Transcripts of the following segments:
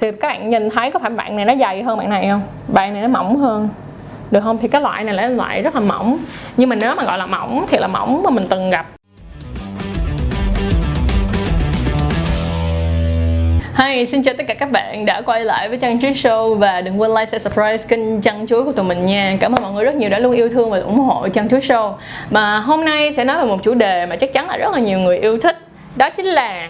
thì các bạn nhìn thấy có phải bạn này nó dày hơn bạn này không bạn này nó mỏng hơn được không thì cái loại này là loại rất là mỏng nhưng mà nếu mà gọi là mỏng thì là mỏng mà mình từng gặp Hi, xin chào tất cả các bạn đã quay lại với Trăng Chuối Show và đừng quên like, share, subscribe kênh Trăng Chuối của tụi mình nha. Cảm ơn mọi người rất nhiều đã luôn yêu thương và ủng hộ Trăng Chuối Show. Mà hôm nay sẽ nói về một chủ đề mà chắc chắn là rất là nhiều người yêu thích. Đó chính là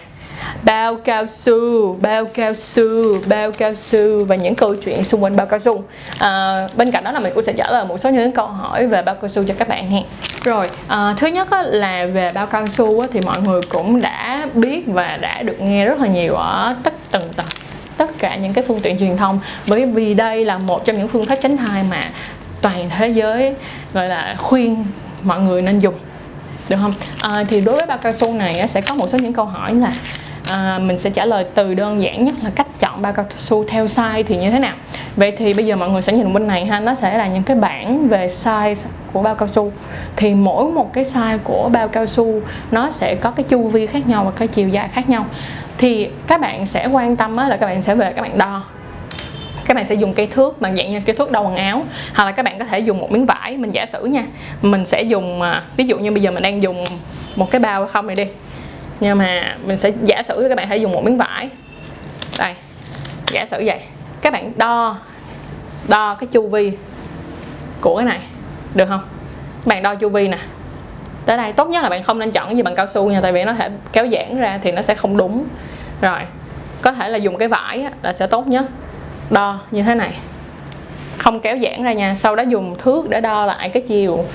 bao cao su bao cao su bao cao su và những câu chuyện xung quanh bao cao su. À, bên cạnh đó là mình cũng sẽ trả lời một số những câu hỏi về bao cao su cho các bạn nha rồi à, thứ nhất á, là về bao cao su á, thì mọi người cũng đã biết và đã được nghe rất là nhiều ở tất từng tầng tất cả những cái phương tiện truyền thông. Bởi vì đây là một trong những phương pháp tránh thai mà toàn thế giới gọi là khuyên mọi người nên dùng được không? À, thì đối với bao cao su này sẽ có một số những câu hỏi là à, mình sẽ trả lời từ đơn giản nhất là cách chọn bao cao su theo size thì như thế nào. Vậy thì bây giờ mọi người sẽ nhìn bên này ha nó sẽ là những cái bảng về size của bao cao su. Thì mỗi một cái size của bao cao su nó sẽ có cái chu vi khác nhau và cái chiều dài khác nhau. Thì các bạn sẽ quan tâm là các bạn sẽ về các bạn đo. Các bạn sẽ dùng cây thước bằng dạng như cây thước đo quần áo hoặc là các bạn có thể dùng một miếng vải. Mình giả sử nha mình sẽ dùng à, ví dụ như bây giờ mình đang dùng một cái bao không này đi nhưng mà mình sẽ giả sử các bạn hãy dùng một miếng vải. Đây, giả sử vậy. Các bạn đo đo cái chu vi của cái này, được không? Các bạn đo chu vi nè. Tới đây, tốt nhất là bạn không nên chọn cái gì bằng cao su nha, tại vì nó thể kéo giãn ra thì nó sẽ không đúng. Rồi, có thể là dùng cái vải là sẽ tốt nhất. Đo như thế này. Không kéo giãn ra nha, sau đó dùng thước để đo lại cái chiều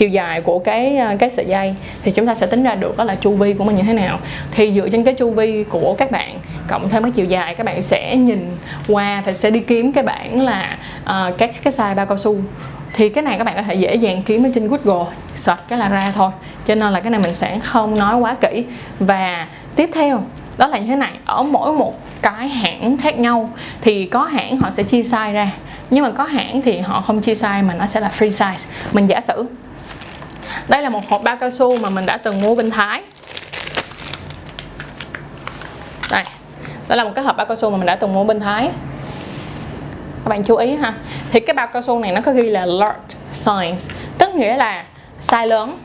chiều dài của cái ờ, cái sợi dây thì chúng ta sẽ tính ra được đó là chu vi của mình như thế nào. Thì dựa trên cái chu vi của các bạn cộng thêm cái chiều dài các bạn sẽ nhìn qua và sẽ đi kiếm cái bảng là uh, các cái size bao cao su. Thì cái này các bạn có thể dễ dàng kiếm ở trên Google search cái là ra thôi. Cho nên là cái này mình sẽ không nói quá kỹ. Và tiếp theo đó là như thế này ở mỗi một cái hãng khác nhau thì có hãng họ sẽ chia size ra. Nhưng mà có hãng thì họ không chia size mà nó sẽ là free size. Mình giả sử đây là một hộp bao cao su mà mình đã từng mua bên Thái. Đây, đó là một cái hộp bao cao su mà mình đã từng mua bên Thái. Các bạn chú ý ha. Thì cái bao cao su này nó có ghi là large size tức nghĩa là size lớn.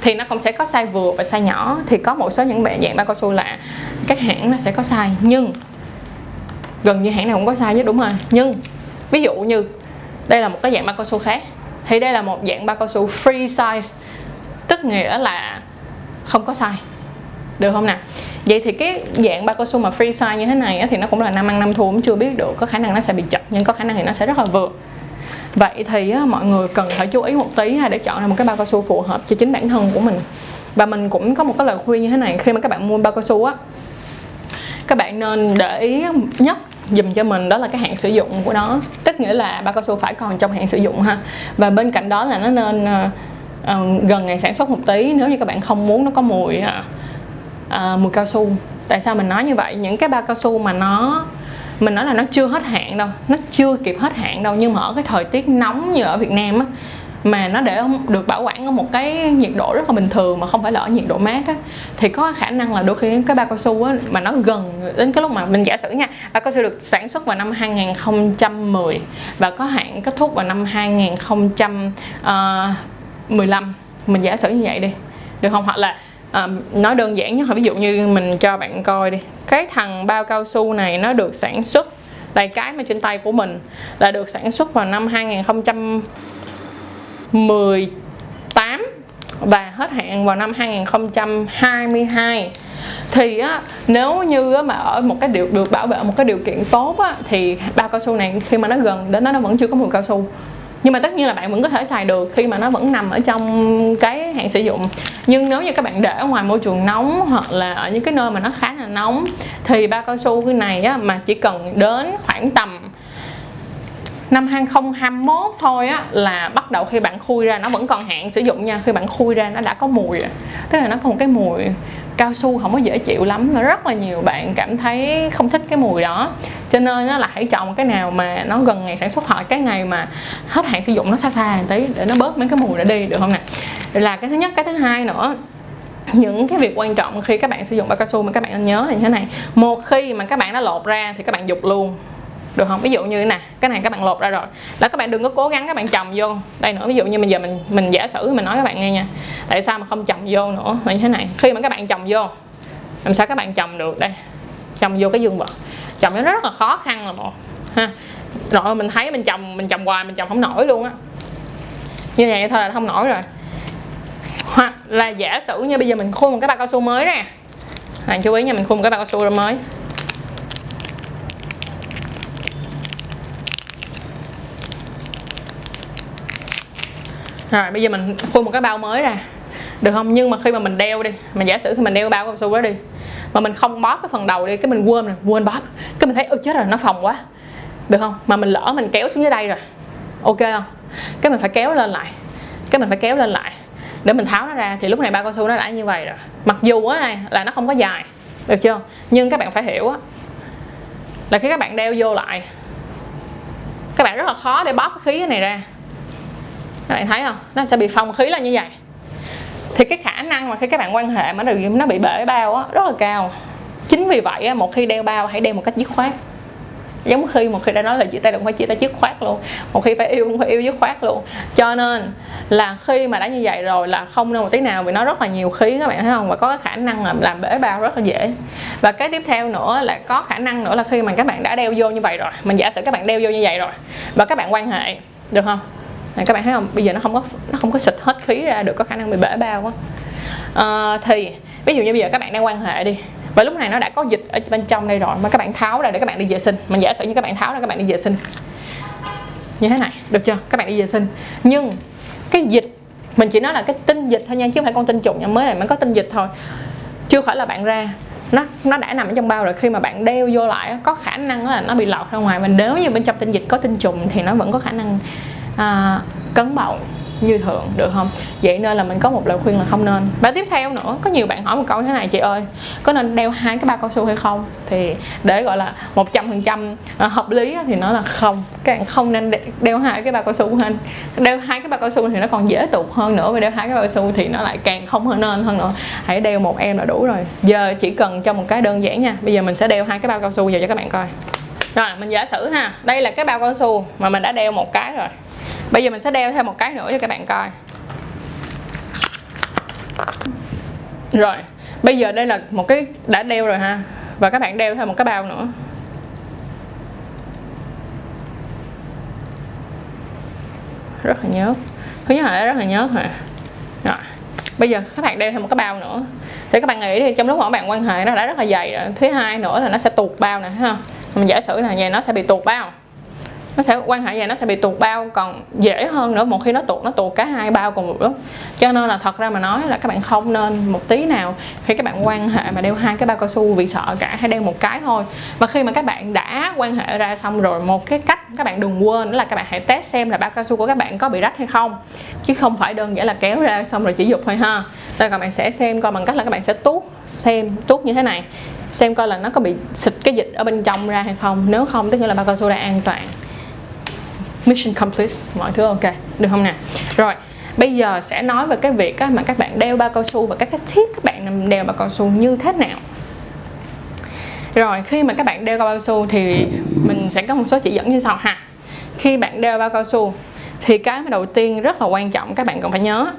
Thì nó cũng sẽ có size vừa và size nhỏ. Thì có một số những dạng bao cao su là các hãng nó sẽ có size, nhưng gần như hãng nào cũng có size chứ, đúng rồi nhưng, ví dụ như đây là một cái dạng bao cao su khác thì đây là một dạng bao cao su free size. Tức nghĩa là không có size. Được không nào? Vậy thì cái dạng bao cao su mà free size như thế này thì nó cũng là năm ăn năm thua, cũng chưa biết được có khả năng nó sẽ bị chật, nhưng có khả năng thì nó sẽ rất là vừa vậy thì mọi người cần phải chú ý một tí để chọn ra một cái bao cao su phù hợp cho chính bản thân của mình. Và mình cũng có một cái lời khuyên như thế này, khi mà các bạn mua bao cao su á, các bạn nên để ý nhất dùm cho mình đó là cái hạn sử dụng của nó. Tức nghĩa là bao cao su phải còn trong hạn sử dụng ha. Và bên cạnh đó là nó nên uh, gần ngày sản xuất một tí nếu như các bạn không muốn nó có mùi uh, mùi cao su. Tại sao mình nói như vậy? Những cái bao cao su mà nó mình nói là nó chưa hết hạn đâu nó chưa kịp hết hạn đâu nhưng mà ở cái thời tiết nóng như ở Việt Nam á mà nó để được bảo quản ở một cái nhiệt độ rất là bình thường mà không phải là ở nhiệt độ mát á thì có khả năng là đôi khi cái bao cao su á mà nó gần đến cái lúc mà mình giả sử nha bao cao su được sản xuất vào năm 2010 và có hạn kết thúc vào năm 2015 ờ, mình giả sử như vậy đi được không? Hoặc là à, nói đơn giản nhất ví dụ như mình cho bạn coi đi cái thằng bao cao su này nó được sản xuất đây cái mà trên tay của mình là được sản xuất vào năm 18 và hết hạn vào năm 2022 thì á, nếu như á, mà ở một cái điều được bảo vệ một cái điều kiện tốt á, thì bao cao su này khi mà nó gần đến nó nó vẫn chưa có mùi cao su. Nhưng mà tất nhiên là bạn vẫn có thể xài được khi mà nó vẫn nằm ở trong cái hạn sử dụng. Nhưng nếu như các bạn để ở ngoài môi trường nóng hoặc là ở những cái nơi mà nó khá là nóng thì bao cao su cái này á, mà chỉ cần đến khoảng tầm năm 2021 thôi á, là bắt đầu khi bạn khui ra, nó vẫn còn hạn sử dụng nha. Khi bạn khui ra, nó đã có mùi rồi. Tức là nó có một cái mùi cao su, không có dễ chịu lắm, mà rất là nhiều bạn cảm thấy không thích cái mùi đó. Cho nên nó là hãy chọn cái nào mà nó gần ngày sản xuất hoặc cái ngày mà hết hạn sử dụng, nó xa xa một tí, để nó bớt mấy cái mùi đó đi, được không nè? Là cái thứ nhất, cái thứ hai nữa, những cái việc quan trọng khi các bạn sử dụng bao cao su mà các bạn nên nhớ là như thế này. Một khi mà các bạn đã lột ra thì các bạn dục luôn được không? Ví dụ như nè, cái này các bạn lột ra rồi. Là các bạn đừng có cố gắng các bạn chồng vô. Đây nữa, ví dụ như bây giờ mình mình giả sử mình nói các bạn nghe nha. Tại sao mà không chồng vô nữa? Như thế này, khi mà các bạn chồng vô, làm sao các bạn chồng được? Đây, chồng vô cái dương vật. Chồng nó rất là khó khăn là một ha. Rồi mình thấy mình chồng mình chồng hoài, mình chồng không nổi luôn á. Như vậy thôi là không nổi rồi. Hoặc là giả sử như bây giờ mình khui một cái bao cao su mới ra. Bạn chú ý nha, mình khui một cái bao cao su mới. Rồi, bây giờ mình khui một cái bao mới ra. Được không? Nhưng mà khi mà mình đeo đi mình giả sử khi mình đeo bao cao su đó đi, mà mình không bóp cái phần đầu đi, cái mình quên rồi, quên bóp. Cái mình thấy, ôi, chết rồi, nó phòng quá. Được không? Mà mình lỡ mình kéo xuống dưới đây rồi, ok không? Cái mình phải kéo lên lại, cái mình phải kéo lên lại để mình tháo nó ra. Thì lúc này bao cao su nó đã như vậy rồi. Mặc dù á này là nó không có dài, được chưa? Nhưng các bạn phải hiểu á, là khi các bạn đeo vô lại, các bạn rất là khó để bóp cái khí này ra bạn thấy không? Nó sẽ bị phong khí là như vậy. Thì cái khả năng mà khi các bạn quan hệ mà nó bị bể bao á rất là cao. Chính vì vậy một khi đeo bao hãy đeo một cách dứt khoát. Giống khi một khi đã nói là chia tay đừng phải chia tay dứt khoát luôn. Một khi phải yêu cũng phải yêu dứt khoát luôn. Cho nên là khi mà đã như vậy rồi là không nên một tí nào vì nó rất là nhiều khí các bạn thấy không? Và có cái khả năng làm, làm bể bao rất là dễ. Và cái tiếp theo nữa là có khả năng nữa là khi mà các bạn đã đeo vô như vậy rồi. Mình giả sử các bạn đeo vô như vậy rồi và các bạn quan hệ được không? À, các bạn thấy không? Bây giờ nó không có nó không có xịt hết khí ra được có khả năng bị bể bao quá à, ờ, thì ví dụ như bây giờ các bạn đang quan hệ đi và lúc này nó đã có dịch ở bên trong đây rồi mà các bạn tháo ra để các bạn đi vệ sinh. Mình giả sử như các bạn tháo ra các bạn đi vệ sinh. Như thế này được chưa? Các bạn đi vệ sinh. Nhưng cái dịch mình chỉ nói là cái tinh dịch thôi nha chứ không phải con tinh trùng nha mới này mới có tinh dịch thôi. Chưa phải là bạn ra nó nó đã nằm ở trong bao rồi khi mà bạn đeo vô lại có khả năng là nó bị lọt ra ngoài. Mình nếu như bên trong tinh dịch có tinh trùng thì nó vẫn có khả năng à, cấn bầu như thường được không? Vậy nên là mình có một lời khuyên là không nên. Và tiếp theo nữa có nhiều bạn hỏi một câu thế này chị ơi có nên đeo hai cái bao cao su hay không? Thì để gọi là một trăm phần trăm à, hợp lý thì nó là không. Các bạn không nên đeo hai cái bao cao su hơn đeo hai cái bao cao su thì nó còn dễ tụt hơn nữa và đeo hai cái bao cao su thì nó lại càng không hơn nên hơn nữa. Hãy đeo một em là đủ rồi. Giờ chỉ cần cho một cái đơn giản nha. Bây giờ mình sẽ đeo hai cái bao cao su vào cho các bạn coi. Rồi mình giả sử ha. Đây là cái bao cao su mà mình đã đeo một cái rồi bây giờ mình sẽ đeo thêm một cái nữa cho các bạn coi. Rồi, bây giờ đây là một cái đã đeo rồi ha. Và các bạn đeo thêm một cái bao nữa. Rất là nhớ. Thứ nhất là rất là nhớ hả rồi, bây giờ các bạn đeo thêm một cái bao nữa. Thì các bạn nghĩ thì trong lúc mà các bạn quan hệ nó đã rất là dày rồi. Thứ hai nữa là nó sẽ tuột bao nè, ha. Mình giả sử là vậy, nó sẽ bị tuột bao nó sẽ quan hệ vậy nó sẽ bị tuột bao, còn dễ hơn nữa, một khi nó tuột nó tuột cả hai bao cùng một lúc. Cho nên là thật ra mà nói là các bạn không nên một tí nào khi các bạn quan hệ mà đeo hai cái bao cao su vì sợ cả hay đeo một cái thôi. Và khi mà các bạn đã quan hệ ra xong rồi, một cái cách các bạn đừng quên đó là các bạn hãy test xem là bao cao su của các bạn có bị rách hay không. Chứ không phải đơn giản là kéo ra xong rồi chỉ dục thôi ha. Đây các bạn sẽ xem coi bằng cách là các bạn sẽ tuốt, xem, tuốt như thế này. Xem coi là nó có bị xịt cái dịch ở bên trong ra hay không. Nếu không, tức nghĩa là bao cao su đã an toàn mission complete. Mọi thứ ok. Được không nào rồi bây giờ sẽ nói về cái việc á, mà các bạn đeo bao cao su và các cái tip các bạn đeo bao cao su như thế nào. Rồi khi mà các bạn đeo bao cao su thì mình sẽ có một số chỉ dẫn như sau ha. Khi bạn đeo bao cao su thì cái mà đầu tiên rất là quan trọng các bạn cần phải nhớ.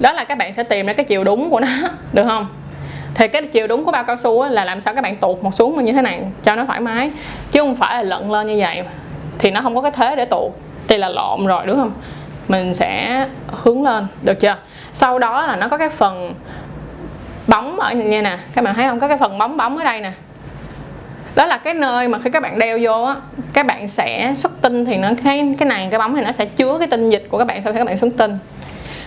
Đó là các bạn sẽ tìm ra cái chiều đúng của nó. Được không? Thì cái chiều đúng của bao cao su là làm sao các bạn tuột một xuống như thế này, cho nó thoải mái. Chứ không phải là lận lên như vậy. Thì nó không có cái thế để tuột thì là lộn rồi, đúng không? Mình sẽ hướng lên. Được chưa? Sau đó là nó có cái phần bóng ở như nè. Các bạn thấy không? Có cái phần bóng bóng ở đây nè. Đó là cái nơi mà khi các bạn đeo vô á, các bạn sẽ xuất tinh thì nó cái cái này, cái bóng thì nó sẽ chứa cái tinh dịch của các bạn sau khi các bạn xuất tinh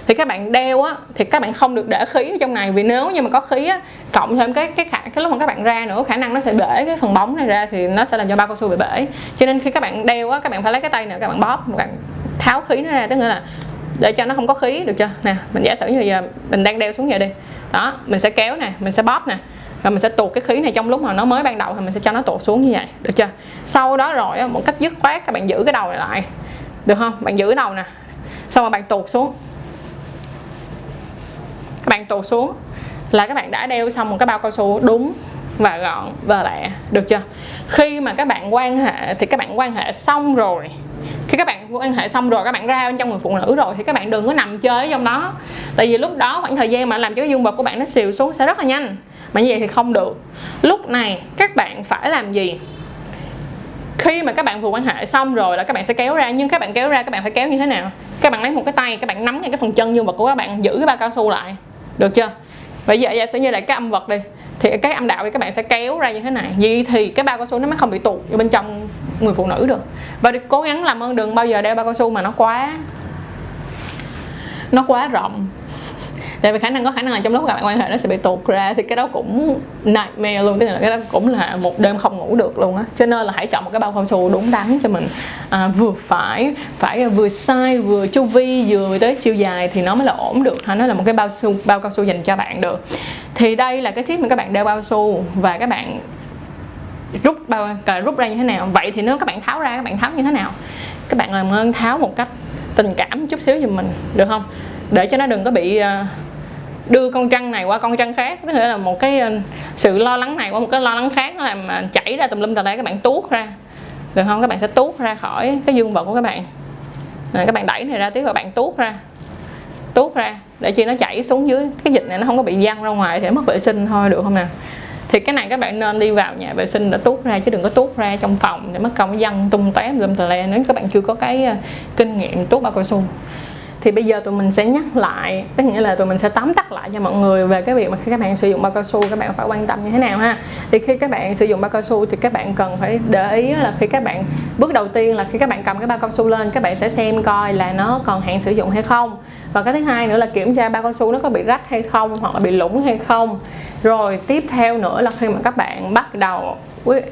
thì các bạn đeo á, thì các bạn không được để khí ở trong này, vì nếu như mà có khí á, cộng thêm cái cái khả, cái lúc mà các bạn ra nữa, khả năng nó sẽ bể cái phần bóng này ra thì nó sẽ làm cho bao cao su bị bể. Cho nên khi các bạn đeo á, các bạn phải lấy cái tay nữa các bạn bóp, các bạn tháo khí nó ra, tức nghĩa là để cho nó không có khí được chưa? Nè, mình giả sử như giờ mình đang đeo xuống vậy đi. Đó, mình sẽ kéo nè, mình sẽ bóp nè và mình sẽ tuột cái khí này trong lúc mà nó mới ban đầu thì mình sẽ cho nó tuột xuống như vậy, được chưa? Sau đó rồi một cách dứt khoát các bạn giữ cái đầu này lại, được không? Bạn giữ cái đầu nè, xong rồi bạn tuột xuống các bạn tụt xuống là các bạn đã đeo xong một cái bao cao su đúng và gọn và lẹ được chưa khi mà các bạn quan hệ thì các bạn quan hệ xong rồi khi các bạn quan hệ xong rồi các bạn ra bên trong người phụ nữ rồi thì các bạn đừng có nằm chơi trong đó tại vì lúc đó khoảng thời gian mà làm cho cái dương vật của bạn nó xìu xuống sẽ rất là nhanh mà như vậy thì không được lúc này các bạn phải làm gì khi mà các bạn vừa quan hệ xong rồi là các bạn sẽ kéo ra nhưng các bạn kéo ra các bạn phải kéo như thế nào các bạn lấy một cái tay các bạn nắm ngay cái phần chân dương vật của các bạn giữ cái bao cao su lại được chưa? Vậy giờ giả sử như là cái âm vật đi. Thì cái âm đạo thì các bạn sẽ kéo ra như thế này. Vậy thì cái bao cao su nó mới không bị tụt vô bên trong người phụ nữ được. Và cố gắng làm ơn đừng bao giờ đeo bao cao su mà nó quá nó quá rộng tại vì khả năng có khả năng là trong lúc gặp bạn quan hệ nó sẽ bị tuột ra thì cái đó cũng nightmare luôn. Tức là cái đó cũng là một đêm không ngủ được luôn á. Cho nên là hãy chọn một cái bao cao su đúng đắn cho mình. À, vừa phải phải vừa size vừa chu vi vừa tới chiều dài thì nó mới là ổn được. Ha nó là một cái bao su bao cao su dành cho bạn được. Thì đây là cái tip mà các bạn đeo bao su và các bạn rút bao rút ra như thế nào. Vậy thì nếu các bạn tháo ra các bạn tháo như thế nào? Các bạn làm ơn tháo một cách tình cảm chút xíu giùm mình được không? Để cho nó đừng có bị uh, đưa con trăng này qua con trăng khác. Có thể là một cái ờ, sự lo lắng này qua một cái lo lắng khác nó làm chảy ra tùm lum tà lá các bạn tuốt ra. Được không? Các bạn sẽ tuốt ra khỏi cái dương vật của các bạn. Này, các bạn đẩy này ra tiếp và bạn tuốt ra. Tuốt ra để chi nó chảy xuống dưới. Cái dịch này nó không có bị văng ra ngoài thì mất vệ sinh thôi được không nào? Thì cái này các bạn nên đi vào nhà vệ sinh để tuốt ra chứ đừng có tuốt ra trong phòng để mất công văng tung tóe lum tà le nếu các bạn chưa có cái ờ, kinh nghiệm tuốt bao cao su thì bây giờ tụi mình sẽ nhắc lại tức nghĩa là tụi mình sẽ tóm tắt lại cho mọi người về cái việc mà khi các bạn sử dụng bao cao su, các bạn phải quan tâm như thế nào ha. Thì khi các bạn sử dụng bao cao su thì các bạn cần phải để ý là khi các bạn, bước đầu tiên là khi các bạn cầm cái bao cao su lên, các bạn sẽ xem coi là nó còn hạn sử dụng hay không. Và cái thứ hai nữa là kiểm tra bao cao su nó có bị rách hay không, hoặc là bị lủng hay không. Rồi tiếp theo nữa là khi mà các bạn bắt đầu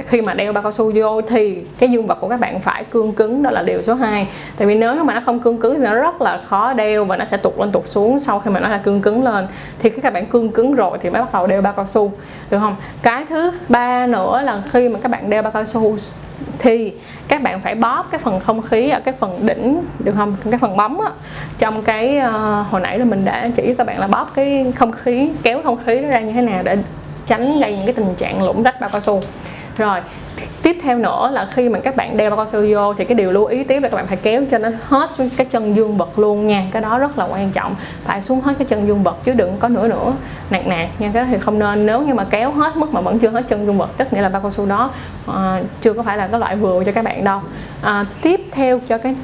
khi mà đeo bao cao su vô thì cái dương vật của các bạn phải cương cứng đó là điều số 2 tại vì nếu mà nó không cương cứng thì nó rất là khó đeo và nó sẽ tụt lên tụt xuống sau khi mà nó là cương cứng lên. Thì khi các bạn cương cứng rồi thì mới bắt đầu đeo bao cao su được không? Cái thứ ba nữa là khi mà các bạn đeo bao cao su thì các bạn phải bóp cái phần không khí ở cái phần đỉnh được không? Cái phần bóng á. Trong cái uh, hồi nãy là mình đã chỉ các bạn là bóp cái không khí kéo không khí ra như thế nào để tránh gây những cái tình trạng lủng rách bao cao su rồi tiếp theo nữa là khi mà các bạn đeo bao cao su vô thì cái điều lưu ý tiếp là các bạn phải kéo cho nó hết xuống cái chân dương vật luôn nha. Cái đó rất là quan trọng. Phải xuống hết cái chân dương vật chứ đừng có nữa nữa nặng nặng nha. Cái đó thì không nên. Nếu như mà kéo hết mức mà vẫn chưa hết chân dương vật tức nghĩa là bao cao su đó uh, chưa có phải là cái loại vừa cho các bạn đâu. Uh, tiếp theo cho cái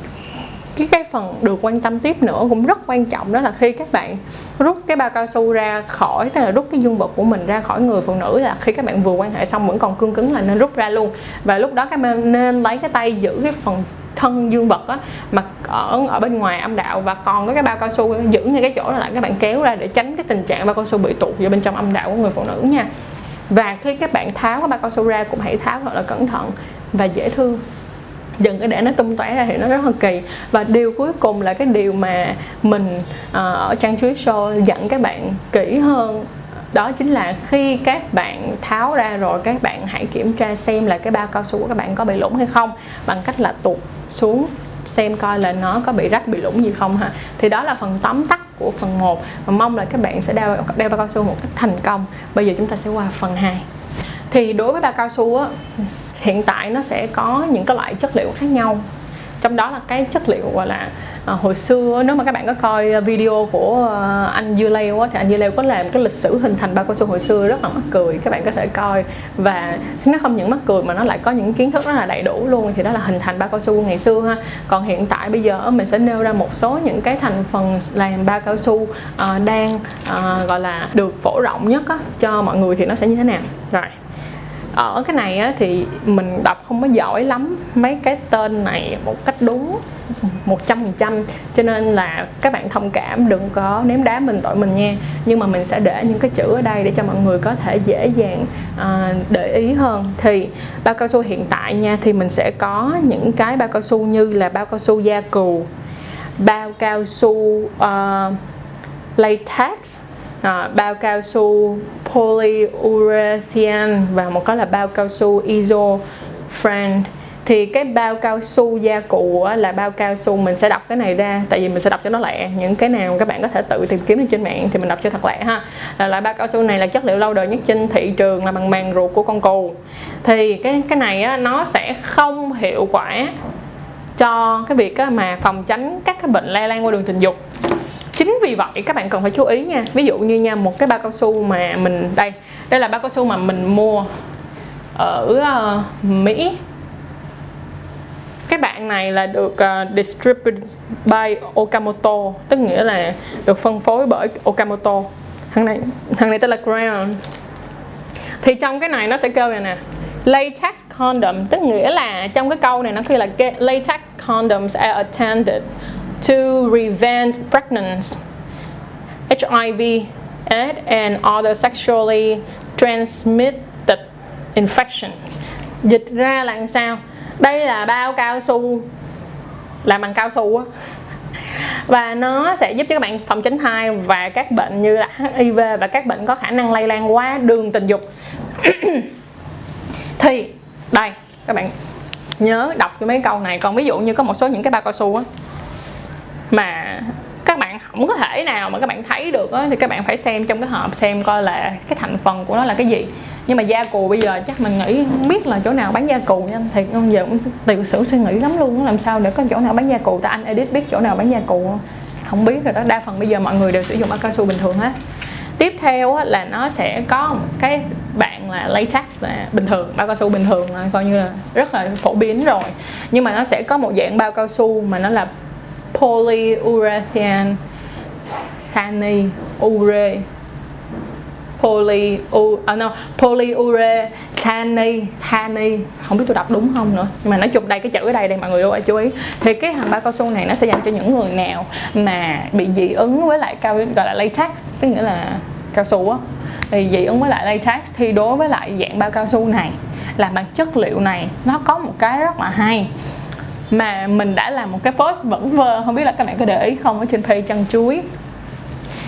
cái cái phần được quan tâm tiếp nữa cũng rất quan trọng, đó là khi các bạn rút cái bao cao su ra khỏi, tức là rút cái dương vật của mình ra khỏi người phụ nữ là khi các bạn vừa quan hệ xong vẫn còn cương cứng là nên rút ra luôn. Và lúc đó các bạn nên lấy cái tay giữ cái phần thân dương vật á, mà ở ở bên ngoài âm đạo. Và còn có cái bao cao su giữ ngay cái chỗ đó lại các bạn kéo ra để tránh cái tình trạng bao cao su bị tụt vào bên trong âm đạo của người phụ nữ nha. Và khi các bạn tháo cái bao cao su ra cũng hãy tháo thật là cẩn thận và dễ thương đừng có để nó tung tóe ra thì nó rất là kỳ. Và điều cuối cùng là cái điều mà mình uh, ở trang chuối show dẫn các bạn kỹ hơn đó chính là khi các bạn tháo ra rồi các bạn hãy kiểm tra xem là cái bao cao su của các bạn có bị lủng hay không bằng cách là tụt xuống xem coi là nó có bị rách bị lủng gì không ha. Thì đó là phần tóm tắt của phần 1 và mong là các bạn sẽ đeo đeo bao cao su một cách thành công. Bây giờ chúng ta sẽ qua phần 2 thì đối với bao cao su á hiện tại nó sẽ có những cái loại chất liệu khác nhau. Trong đó là cái chất liệu gọi là à, hồi xưa nếu mà các bạn có coi video của à, anh Dư Leo á, thì anh Dư Leo có làm cái lịch sử hình thành bao cao su hồi xưa rất là mắc cười các bạn có thể coi. Và nó không những mắc cười mà nó lại có những kiến thức rất là đầy đủ luôn thì đó là hình thành bao cao su ngày xưa ha. Còn hiện tại bây giờ mình sẽ nêu ra một số những cái thành phần làm bao cao su uh, đang uh, gọi là được phổ rộng nhất á, cho mọi người thì nó sẽ như thế nào. Rồi ở cái này á, thì mình đọc không có giỏi lắm. Mấy cái tên này một cách đúng một trăm phần trăm. Cho nên là các bạn thông cảm đừng có ném đá mình tội mình nha. Nhưng mà mình sẽ để những cái chữ ở đây để cho mọi người có thể dễ dàng uh, để ý hơn. Thì bao cao su hiện tại nha thì mình sẽ có những cái bao cao su như là bao cao su da cừu bao cao su uh, latex à, bao cao su polyurethane và một cái là bao cao su iso friend thì cái bao cao su da cụ á, là bao cao su mình sẽ đọc cái này ra tại vì mình sẽ đọc cho nó lẹ. Những cái nào các bạn có thể tự tìm kiếm trên mạng thì mình đọc cho thật lẹ ha. Là loại bao cao su này là chất liệu lâu đời nhất trên thị trường là bằng màng ruột của con cừu. Thì cái cái này á, nó sẽ không hiệu quả cho cái việc á, mà phòng tránh các cái bệnh lây lan qua đường tình dục chính vì vậy các bạn cần phải chú ý nha. Ví dụ như nha một cái bao cao su mà mình đây đây là bao cao su mà mình mua ở uh, Mỹ. Cái bạn này là được ờ, uh, distributed by Okamoto tức nghĩa là được phân phối bởi Okamoto. Thằng này thằng này tên là Crown. Thì trong cái này nó sẽ kêu này nè latex condom tức nghĩa là trong cái câu này nó kêu là latex condoms are attended to prevent pregnancy HIV AIDS and other sexually transmitted infections. Dịch ra là sao? Đây là bao cao su. Làm bằng cao su á. Và nó sẽ giúp cho các bạn phòng tránh thai và các bệnh như là HIV và các bệnh có khả năng lây lan qua đường tình dục. Thì, đây, các bạn nhớ đọc cho mấy câu này. Còn ví dụ như có một số những cái bao cao su á mà các bạn không có thể nào mà các bạn thấy được á, thì các bạn phải xem trong cái hộp xem coi là cái thành phần của nó là cái gì. Nhưng mà da cù bây giờ chắc mình nghĩ không biết là chỗ nào bán da cù nha. Thì bây giờ cũng tiểu sử suy nghĩ lắm luôn làm sao để có chỗ nào bán da cù. Ta anh edit biết chỗ nào bán da cù không? Không biết rồi đó. Đa phần bây giờ mọi người đều sử dụng cao su bình thường hết. Tiếp theo là nó sẽ có một cái bạn là latex là bình thường bao cao su bình thường là coi như là rất là phổ biến rồi. Nhưng mà nó sẽ có một dạng bao cao su mà nó là polyurethane thani ure poly u à, uh, no, polyurethane thani không biết tôi đọc đúng không nữa. Nhưng mà nói chung đây cái chữ ở đây đây mọi người đâu chú ý. Thì cái hàng bao cao su này nó sẽ dành cho những người nào mà bị dị ứng với lại cao gọi là latex tức nghĩa là cao su á. Thì dị ứng với lại latex thì đối với lại dạng bao cao su này là bằng chất liệu này nó có một cái rất là hay mà mình đã làm một cái post vẫn vơ không biết là các bạn có để ý không ở trên page chăn chuối.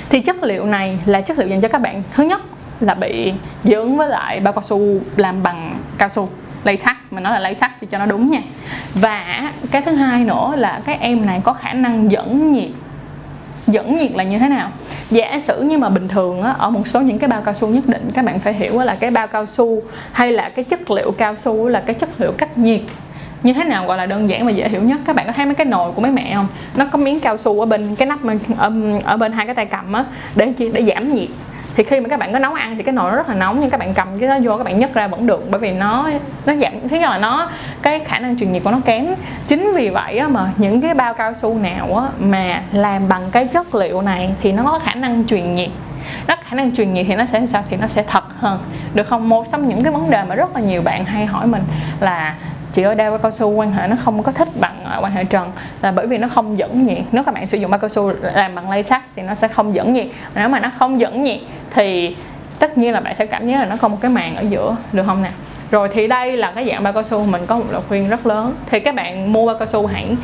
Thì chất liệu này là chất liệu dành cho các bạn. Thứ nhất là bị dị ứng với lại bao cao su làm bằng cao su latex mà nói là latex thì cho nó đúng nha. Và cái thứ hai nữa là các em này có khả năng dẫn nhiệt. Dẫn nhiệt là như thế nào? Giả sử như mà bình thường á, ở một số những cái bao cao su nhất định các bạn phải hiểu là cái bao cao su hay là cái chất liệu cao su là cái chất liệu cách nhiệt như thế nào gọi là đơn giản và dễ hiểu nhất? Các bạn có thấy mấy cái nồi của mấy mẹ không? Nó có miếng cao su ở bên cái nắp ở, ở bên hai cái tay cầm á để chi? Để giảm nhiệt. Thì khi mà các bạn có nấu ăn thì cái nồi nó rất là nóng nhưng các bạn cầm cái đó vô các bạn nhấc ra vẫn được bởi vì nó nó giảm thứ nhất là nó cái khả năng truyền nhiệt của nó kém. Chính vì vậy á, mà những cái bao cao su nào á, mà làm bằng cái chất liệu này thì nó có khả năng truyền nhiệt. Nó khả năng truyền nhiệt thì nó sẽ sao? Thì nó sẽ thật hơn. Được không? Một trong những cái vấn đề mà rất là nhiều bạn hay hỏi mình là chị ơi, đeo bao cao su quan hệ nó không có thích bằng à, quan hệ trần. Là bởi vì nó không dẫn nhiệt. Nếu các bạn sử dụng bao cao su làm bằng latex thì nó sẽ không dẫn nhiệt. Nếu mà nó không dẫn nhiệt thì tất nhiên là bạn sẽ cảm giác là nó không một cái màng ở giữa. Được không nè? Rồi thì đây là cái dạng bao cao su mình có một lời khuyên rất lớn. Thì các bạn mua bao cao su hãy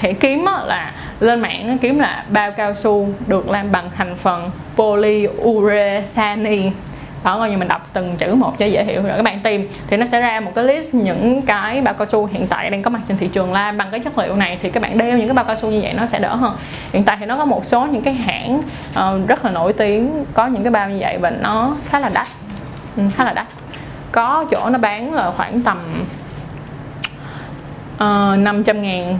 hãy kiếm là lên mạng kiếm là bao cao su được làm bằng thành phần polyurethane đó coi như mình đọc từng chữ một cho dễ hiểu. Rồi các bạn tìm thì nó sẽ ra một cái list những cái bao cao su hiện tại đang có mặt trên thị trường là bằng cái chất liệu này thì các bạn đeo những cái bao cao su như vậy nó sẽ đỡ hơn. Hiện tại thì nó có một số những cái hãng uh, rất là nổi tiếng có những cái bao như vậy và nó khá là đắt. Ừ, khá là đắt. Có chỗ nó bán là khoảng tầm ờ, uh, 500 ngàn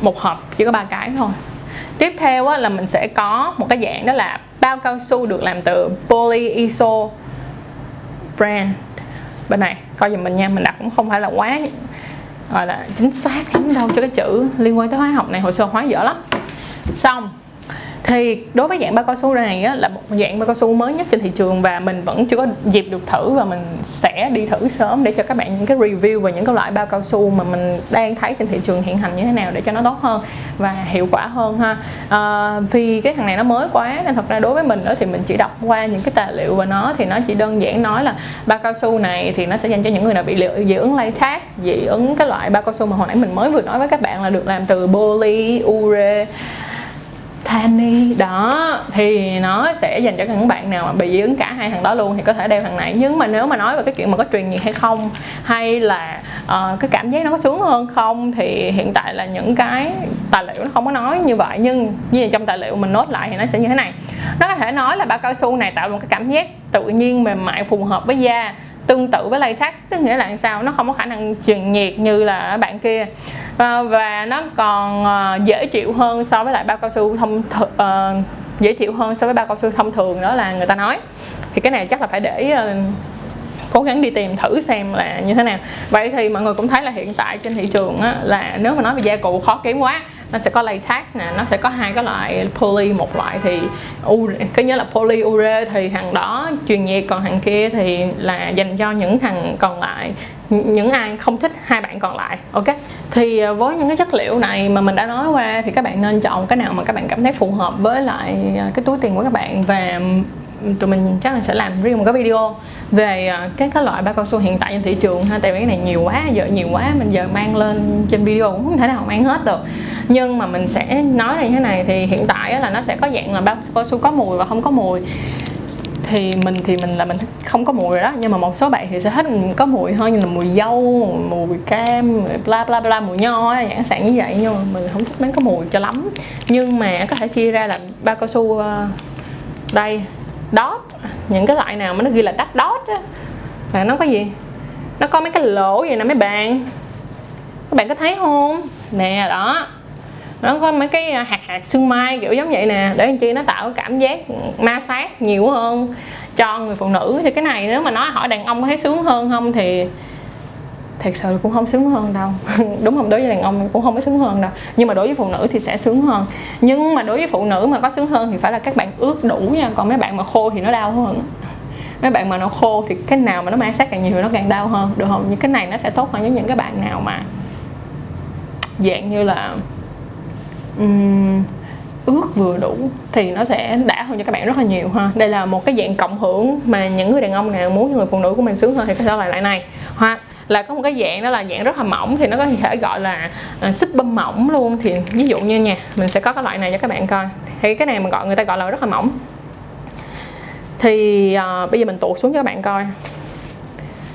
một hộp chỉ có ba cái thôi. Tiếp theo á, là mình sẽ có một cái dạng đó là bao cao su được làm từ polyiso brand. Bên này, coi giùm mình nha, mình đặt cũng không phải là quá gọi là chính xác lắm đâu cho cái chữ liên quan tới hóa học này hồ sơ hóa dở lắm. Xong thì đối với dạng bao cao su này á, là một dạng bao cao su mới nhất trên thị trường và mình vẫn chưa có dịp được thử và mình sẽ đi thử sớm để cho các bạn những cái review về những cái loại bao cao su mà mình đang thấy trên thị trường hiện hành như thế nào để cho nó tốt hơn và hiệu quả hơn ha. À, vì cái thằng này nó mới quá nên thật ra đối với mình đó thì mình chỉ đọc qua những cái tài liệu và nó thì nó chỉ đơn giản nói là bao cao su này thì nó sẽ dành cho những người nào bị liệu dị ứng latex dị ứng cái loại bao cao su mà hồi nãy mình mới vừa nói với các bạn là được làm từ polyure Tani. Đó thì nó sẽ dành cho những bạn nào mà bị dị ứng cả hai thằng đó luôn thì có thể đeo thằng này. Nhưng mà nếu mà nói về cái chuyện mà có truyền nhiệt hay không hay là uh, cái cảm giác nó có sướng hơn không thì hiện tại là những cái tài liệu nó không có nói như vậy. Nhưng như trong tài liệu mình nốt lại thì nó sẽ như thế này. Nó có thể nói là bao cao su này tạo một cái cảm giác tự nhiên mềm mại phù hợp với da tương tự với latex tức nghĩa là sao? Nó không có khả năng truyền nhiệt như là bạn kia. À, và nó còn à, dễ chịu hơn so với lại bao cao su thông uh, dễ chịu hơn so với bao cao su thông thường đó là người ta nói. Thì cái này chắc là phải để à, cố gắng đi tìm thử xem là như thế nào. Vậy thì mọi người cũng thấy là hiện tại trên thị trường á, là nếu mà nói về gia cụ khó kiếm quá nó sẽ có latex nè, nó sẽ có hai cái loại poly, một loại thì cái nhớ là poly ure thì thằng đó truyền nhiệt còn thằng kia thì là dành cho những thằng còn lại. Những ai không thích hai bạn còn lại, ok? Thì à, với những cái chất liệu này mà mình đã nói qua thì các bạn nên chọn cái nào mà các bạn cảm thấy phù hợp với lại à, cái túi tiền của các bạn. Và tụi mình chắc là sẽ làm riêng một cái video về à, các cái loại bao cao su hiện tại trên thị trường ha, tại vì cái này nhiều quá, giờ nhiều quá, mình giờ mang lên trên video cũng không thể nào mang hết được. Nhưng mà mình sẽ nói là như thế này, thì hiện tại là nó sẽ có dạng là bao cao su có mùi và không có mùi. Thì mình thì mình là mình không có mùi rồi đó, nhưng mà một số bạn thì sẽ thích có mùi hơn như là mùi dâu, mùi cam bla bla bla, mùi nho dạng sản như vậy, nhưng mà mình không thích bán có mùi cho lắm. Nhưng mà có thể chia ra là bao cao su à, đây, đó những cái loại nào mà nó ghi là đắt đót á. Là nó có gì? Nó có mấy cái lỗ vậy nè, mấy bạn các bạn có thấy không? Nè, đó. Nó có mấy cái à, hạt hạt xương mai kiểu giống vậy nè. Để anh chi? Nó tạo cảm giác ma sát nhiều hơn cho người phụ nữ. Thì cái này nếu mà nói hỏi đàn ông có thấy sướng hơn không thì thật sự cũng không sướng hơn đâu. Đúng không? Đối với đàn ông cũng không có sướng hơn đâu. Nhưng mà đối với phụ nữ thì sẽ sướng hơn. Nhưng mà đối với phụ nữ mà có sướng hơn thì phải là các bạn ướt đủ nha. Còn mấy bạn mà khô thì nó đau hơn. Mấy bạn mà nó khô thì cái nào mà nó mang sát càng nhiều thì nó càng đau hơn. Được không? Những cái này nó sẽ tốt hơn với những cái bạn nào mà dạng như là um, ướt vừa đủ thì nó sẽ đã hơn cho các bạn rất là nhiều ha. Đây là một cái dạng cộng hưởng mà những người đàn ông nào muốn người phụ nữ của mình sướng hơn thì có thể loại lại này. Hoặc là có một cái dạng đó là dạng rất là mỏng thì nó có thể gọi là à, xích bơm mỏng luôn. Thì ví dụ như nha mình sẽ có cái loại này cho các bạn coi. Thì cái này mình gọi người ta gọi là rất là mỏng. Thì uh, bây giờ mình tuột xuống cho các bạn coi.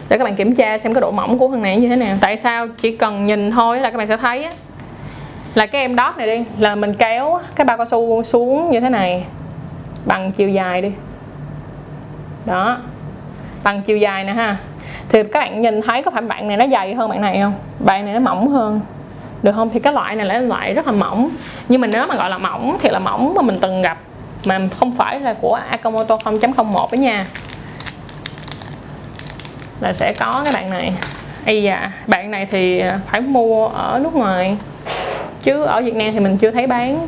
Để các bạn kiểm tra xem cái độ mỏng của thằng này như thế nào. Tại sao chỉ cần nhìn thôi là các bạn sẽ thấy á, là cái em đót này đi là mình kéo cái bao cao su xuống như thế này. Bằng chiều dài đi. Đó. Bằng chiều dài nè ha thì các bạn nhìn thấy có phải bạn này nó dày hơn bạn này không? Bạn này nó mỏng hơn. Được không? Thì cái loại này là loại rất là mỏng. Nhưng mà nếu mà gọi là mỏng thì là mỏng mà mình từng gặp mà không phải là của Akamoto 0.01 đó nha. Là sẽ có cái bạn này. Ây dạ, bạn này thì phải mua ở nước ngoài. Chứ ở Việt Nam thì mình chưa thấy bán.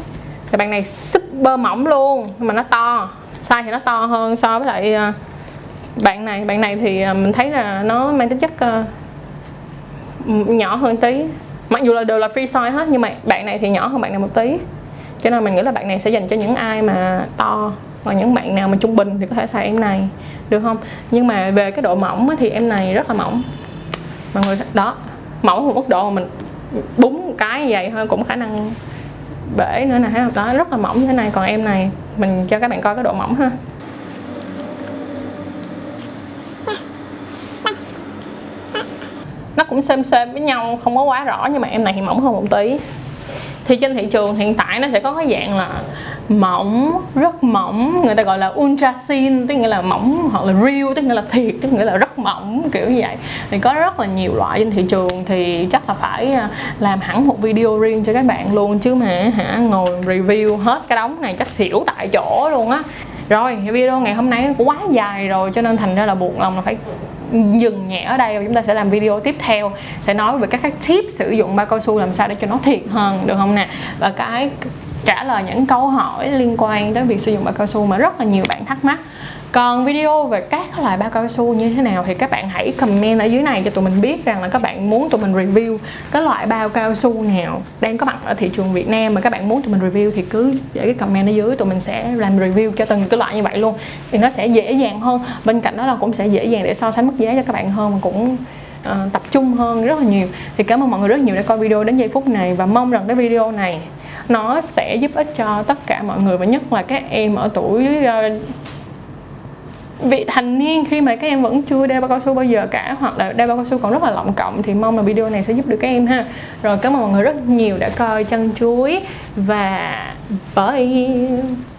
Thì bạn này super mỏng luôn mà nó to. Size thì nó to hơn so với lại ờ, bạn này bạn này thì à, mình thấy là nó mang tính chất uh, nhỏ hơn tí. Mặc dù là đều là free size hết nhưng mà bạn này thì nhỏ hơn bạn này một tí. Cho nên mình nghĩ là bạn này sẽ dành cho những ai mà to còn những bạn nào mà trung bình thì có thể xài em này được không? Nhưng mà về cái độ mỏng thì em này rất là mỏng. Mọi người đó mỏng một mức độ mà mình búng cái như vậy thôi cũng khả năng bể nữa nè đó rất là mỏng như thế này. Còn em này mình cho các bạn coi cái độ mỏng ha nó cũng xem xem với nhau, không có quá rõ, nhưng mà em này thì mỏng hơn một tí. Thì trên thị trường hiện tại nó sẽ có cái dạng là mỏng, rất mỏng, người ta gọi là ultra thin tức nghĩa là mỏng hoặc là real, tức nghĩa là thiệt, tức nghĩa là rất mỏng, kiểu như vậy. Thì có rất là nhiều loại trên thị trường thì chắc là phải à, làm hẳn một video riêng cho các bạn luôn, chứ mà hả, ngồi review hết cái đống này chắc xỉu tại chỗ luôn á. Rồi, video ngày hôm nay cũng quá dài rồi, cho nên thành ra là buộc lòng là phải dừng nhẹ ở đây và chúng ta sẽ làm video tiếp theo, sẽ nói về các cái tip sử dụng bao cao su làm sao để cho nó thiệt hơn, được không nè? Và cái trả lời những câu hỏi liên quan tới việc sử dụng bao cao su mà rất là nhiều bạn thắc mắc. Còn video về các loại bao cao su như thế nào thì các bạn hãy comment ở dưới này cho tụi mình biết rằng là các bạn muốn tụi mình review cái loại bao cao su nào đang có mặt ở thị trường Việt Nam. Mà các bạn muốn tụi mình review thì cứ để cái comment ở dưới tụi mình sẽ làm review cho từng cái loại như vậy luôn. Thì nó sẽ dễ dàng hơn. Bên cạnh đó là cũng sẽ dễ dàng để so sánh mức giá cho các bạn hơn mà cũng uh, tập trung hơn rất là nhiều. Thì cảm ơn mọi người rất nhiều đã coi video đến giây phút này và mong rằng cái video này nó sẽ giúp ích cho tất cả mọi người và nhất là các em ở tuổi uh, vị thành niên khi mà các em vẫn chưa đeo bao cao su bao giờ cả hoặc là đeo bao cao su còn rất là lọng cộng thì mong là video này sẽ giúp được các em ha. Rồi cảm ơn mọi người rất nhiều đã coi chân chuối và bye!